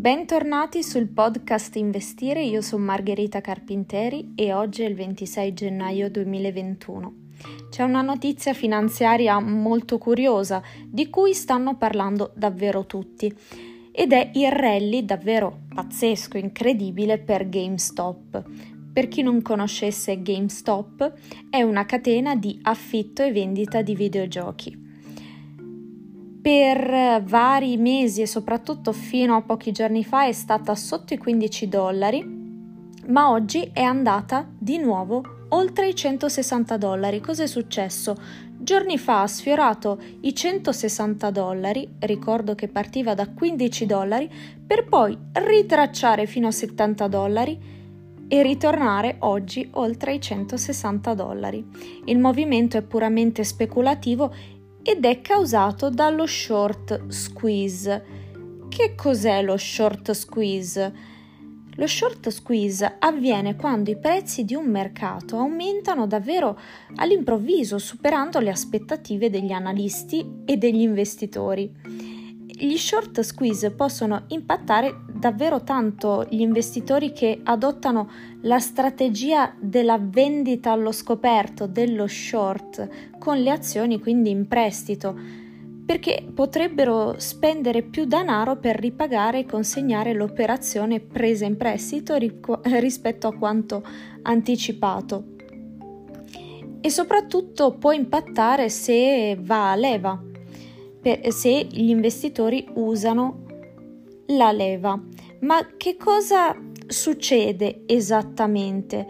Bentornati sul podcast Investire, io sono Margherita Carpinteri e oggi è il 26 gennaio 2021. C'è una notizia finanziaria molto curiosa di cui stanno parlando davvero tutti ed è il rally davvero pazzesco, incredibile per GameStop. Per chi non conoscesse GameStop, è una catena di affitto e vendita di videogiochi per vari mesi e soprattutto fino a pochi giorni fa è stata sotto i 15 dollari, ma oggi è andata di nuovo oltre i 160 dollari. Cos'è successo? Giorni fa ha sfiorato i 160 dollari, ricordo che partiva da 15 dollari, per poi ritracciare fino a 70 dollari e ritornare oggi oltre i 160 dollari. Il movimento è puramente speculativo ed è causato dallo short squeeze. Che cos'è lo short squeeze? Lo short squeeze avviene quando i prezzi di un mercato aumentano davvero all'improvviso, superando le aspettative degli analisti e degli investitori gli short squeeze possono impattare davvero tanto gli investitori che adottano la strategia della vendita allo scoperto, dello short, con le azioni quindi in prestito, perché potrebbero spendere più denaro per ripagare e consegnare l'operazione presa in prestito rispetto a quanto anticipato. E soprattutto può impattare se va a leva per, se gli investitori usano la leva. Ma che cosa succede esattamente?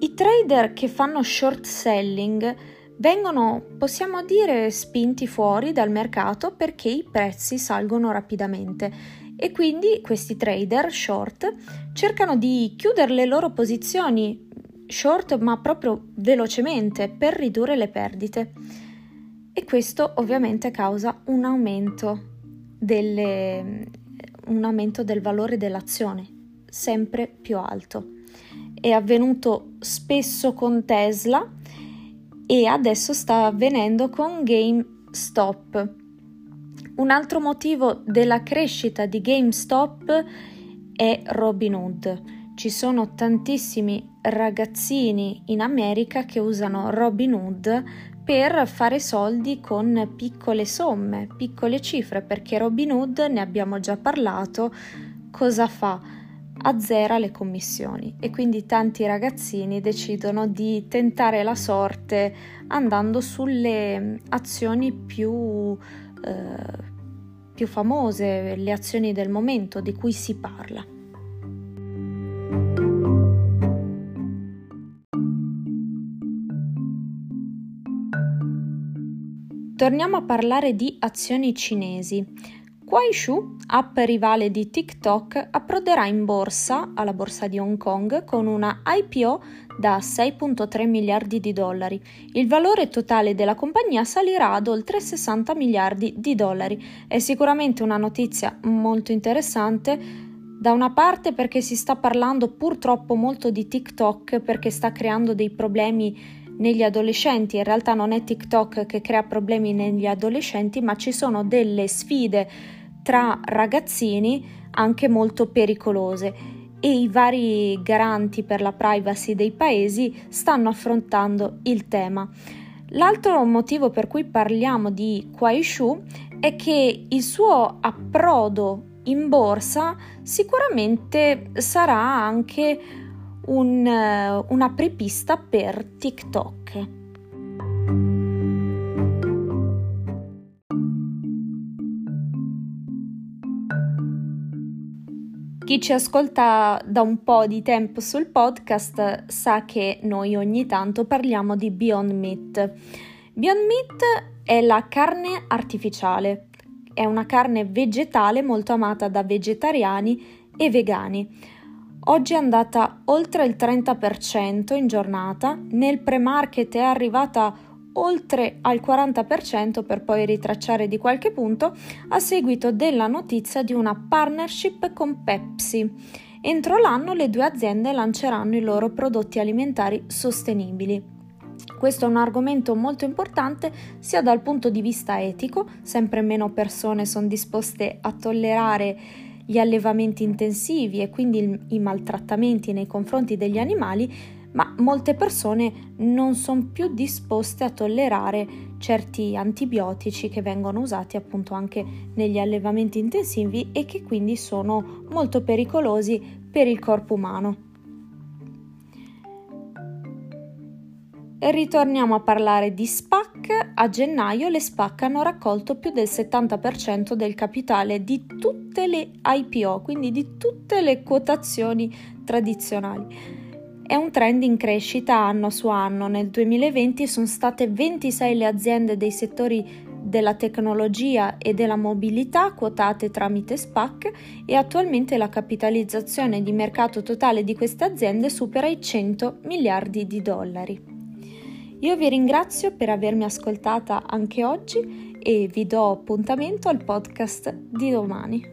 I trader che fanno short selling vengono, possiamo dire, spinti fuori dal mercato perché i prezzi salgono rapidamente e quindi questi trader short cercano di chiudere le loro posizioni short ma proprio velocemente per ridurre le perdite e questo ovviamente causa un aumento, delle, un aumento del valore dell'azione sempre più alto. È avvenuto spesso con Tesla e adesso sta avvenendo con GameStop. Un altro motivo della crescita di GameStop è Robinhood. Ci sono tantissimi ragazzini in America che usano Robinhood per fare soldi con piccole somme, piccole cifre, perché Robinhood, ne abbiamo già parlato, cosa fa? Azzera le commissioni e quindi tanti ragazzini decidono di tentare la sorte andando sulle azioni più, eh, più famose, le azioni del momento di cui si parla. Torniamo a parlare di azioni cinesi. Kuaishu, app rivale di TikTok, approderà in borsa, alla borsa di Hong Kong, con una IPO da 6.3 miliardi di dollari. Il valore totale della compagnia salirà ad oltre 60 miliardi di dollari. È sicuramente una notizia molto interessante. Da una parte perché si sta parlando purtroppo molto di TikTok perché sta creando dei problemi negli adolescenti, in realtà non è TikTok che crea problemi negli adolescenti, ma ci sono delle sfide tra ragazzini anche molto pericolose e i vari garanti per la privacy dei paesi stanno affrontando il tema. L'altro motivo per cui parliamo di Kuaishu è che il suo approdo in borsa sicuramente sarà anche un, uh, una prepista per TikTok. Chi ci ascolta da un po' di tempo sul podcast sa che noi ogni tanto parliamo di Beyond Meat. Beyond Meat è la carne artificiale, è una carne vegetale molto amata da vegetariani e vegani. Oggi è andata oltre il 30% in giornata, nel pre-market è arrivata oltre al 40% per poi ritracciare di qualche punto a seguito della notizia di una partnership con Pepsi. Entro l'anno le due aziende lanceranno i loro prodotti alimentari sostenibili. Questo è un argomento molto importante sia dal punto di vista etico, sempre meno persone sono disposte a tollerare gli allevamenti intensivi e quindi i maltrattamenti nei confronti degli animali, ma molte persone non sono più disposte a tollerare certi antibiotici che vengono usati appunto anche negli allevamenti intensivi e che quindi sono molto pericolosi per il corpo umano. Ritorniamo a parlare di SPAC. A gennaio le SPAC hanno raccolto più del 70% del capitale di tutte le IPO, quindi di tutte le quotazioni tradizionali. È un trend in crescita anno su anno. Nel 2020 sono state 26 le aziende dei settori della tecnologia e della mobilità quotate tramite SPAC e attualmente la capitalizzazione di mercato totale di queste aziende supera i 100 miliardi di dollari. Io vi ringrazio per avermi ascoltata anche oggi e vi do appuntamento al podcast di domani.